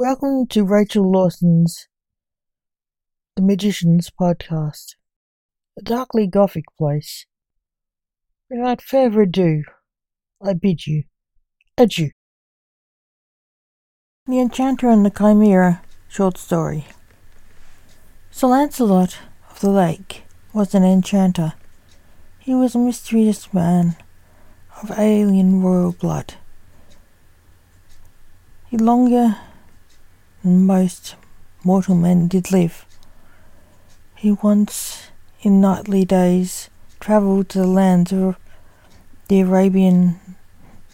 Welcome to Rachel Lawson's The Magicians podcast, a darkly gothic place. Without further ado, I bid you adieu. The Enchanter and the Chimera short story. Sir Lancelot of the Lake was an enchanter. He was a mysterious man of alien royal blood. He longer most mortal men did live. He once, in knightly days, travelled to the lands of the Arabian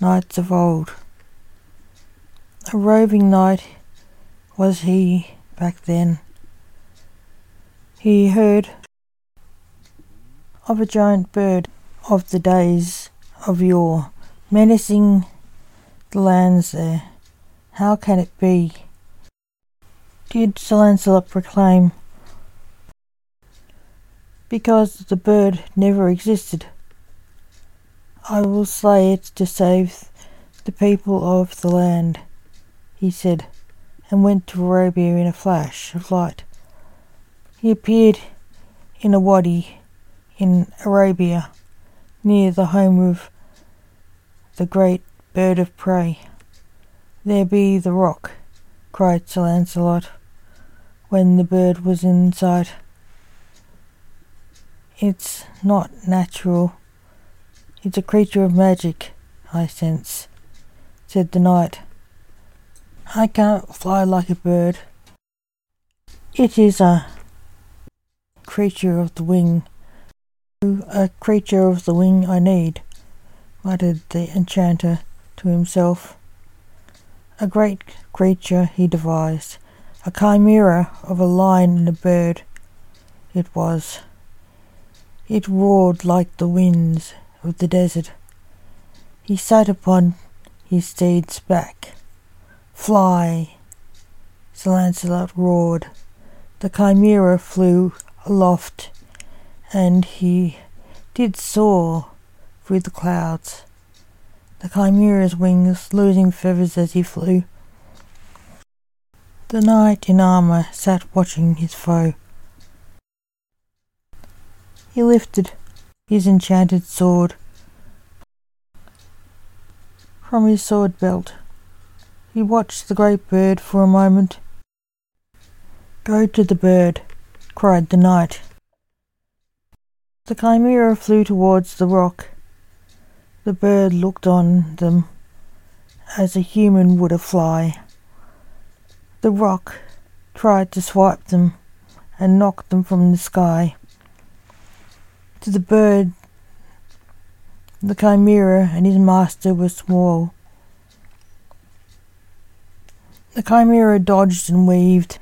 knights of old. A roving knight was he back then. He heard of a giant bird of the days of yore menacing the lands there. How can it be? Did Sir Lancelot proclaim? Because the bird never existed. I will slay it to save the people of the land, he said, and went to Arabia in a flash of light. He appeared in a wadi in Arabia, near the home of the great bird of prey. There be the roc, cried Sir Lancelot, when the bird was in sight. It's not natural. It's a creature of magic, I sense, said the knight. I can't fly like a bird. It is a creature of the wing. A creature of the wing I need, muttered the enchanter to himself. A great creature he devised, a chimera of a lion and a bird. It was. It roared like the winds of the desert. He sat upon his steed's back. Fly! Sir Lancelot roared. The chimera flew aloft, and he did soar through the clouds the chimera's wings losing feathers as he flew. The knight in armour sat watching his foe. He lifted his enchanted sword from his sword belt. He watched the great bird for a moment. Go to the bird, cried the knight. The chimera flew towards the roc. The bird looked on them as a human would a fly. The roc tried to swipe them and knock them from the sky. To the bird, the chimera and his master were small. The chimera dodged and weaved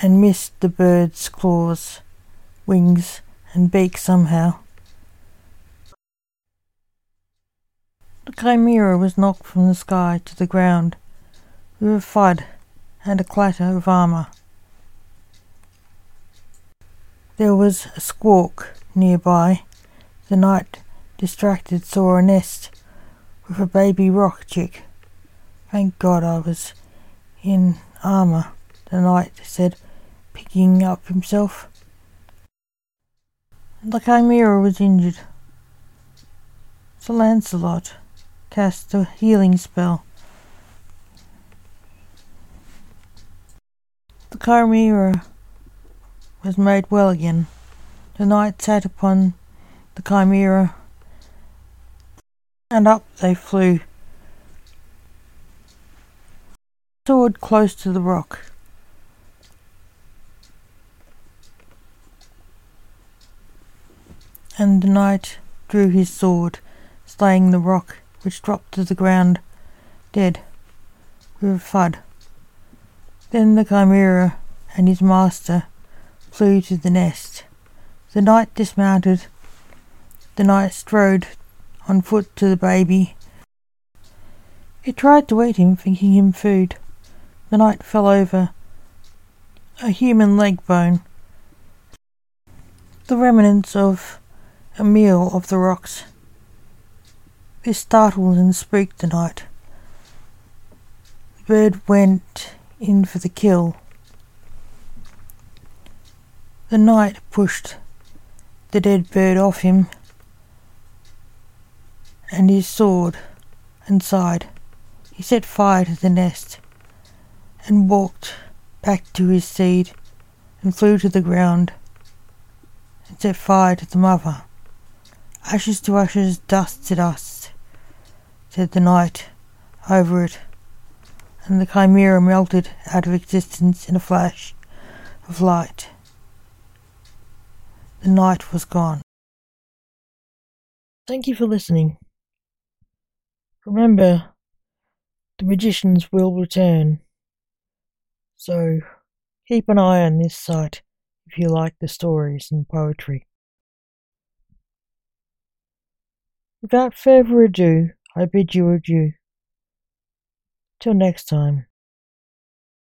and missed the bird's claws, wings, and beak somehow. The chimera was knocked from the sky to the ground with a thud and a clatter of armour. There was a squawk nearby. The knight, distracted, saw a nest with a baby roc chick. Thank God I was in armour, the knight said, picking up himself. The chimera was injured. Sir Lancelot cast a healing spell. Chimera was made well again. The knight sat upon the chimera, and up they flew. Soared close to the roc. And the knight drew his sword, slaying the roc which dropped to the ground, dead, with a thud. Then the chimera and his master flew to the nest. The knight dismounted. The knight strode on foot to the baby. It tried to eat him, thinking him food. The knight fell over a human leg bone, the remnants of a meal of the rocs. This startled and spooked the knight. The bird went in for the kill. The knight pushed the dead bird off him and his sword and sighed. He set fire to the nest and walked back to his seed and flew to the ground and set fire to the mother. Ashes to ashes, dust to dust, said the knight over it, and the chimera melted out of existence in a flash of light. The night was gone. Thank you for listening. Remember, the magicians will return. So keep an eye on this site if you like the stories and poetry. Without further ado, I bid you adieu. Till next time.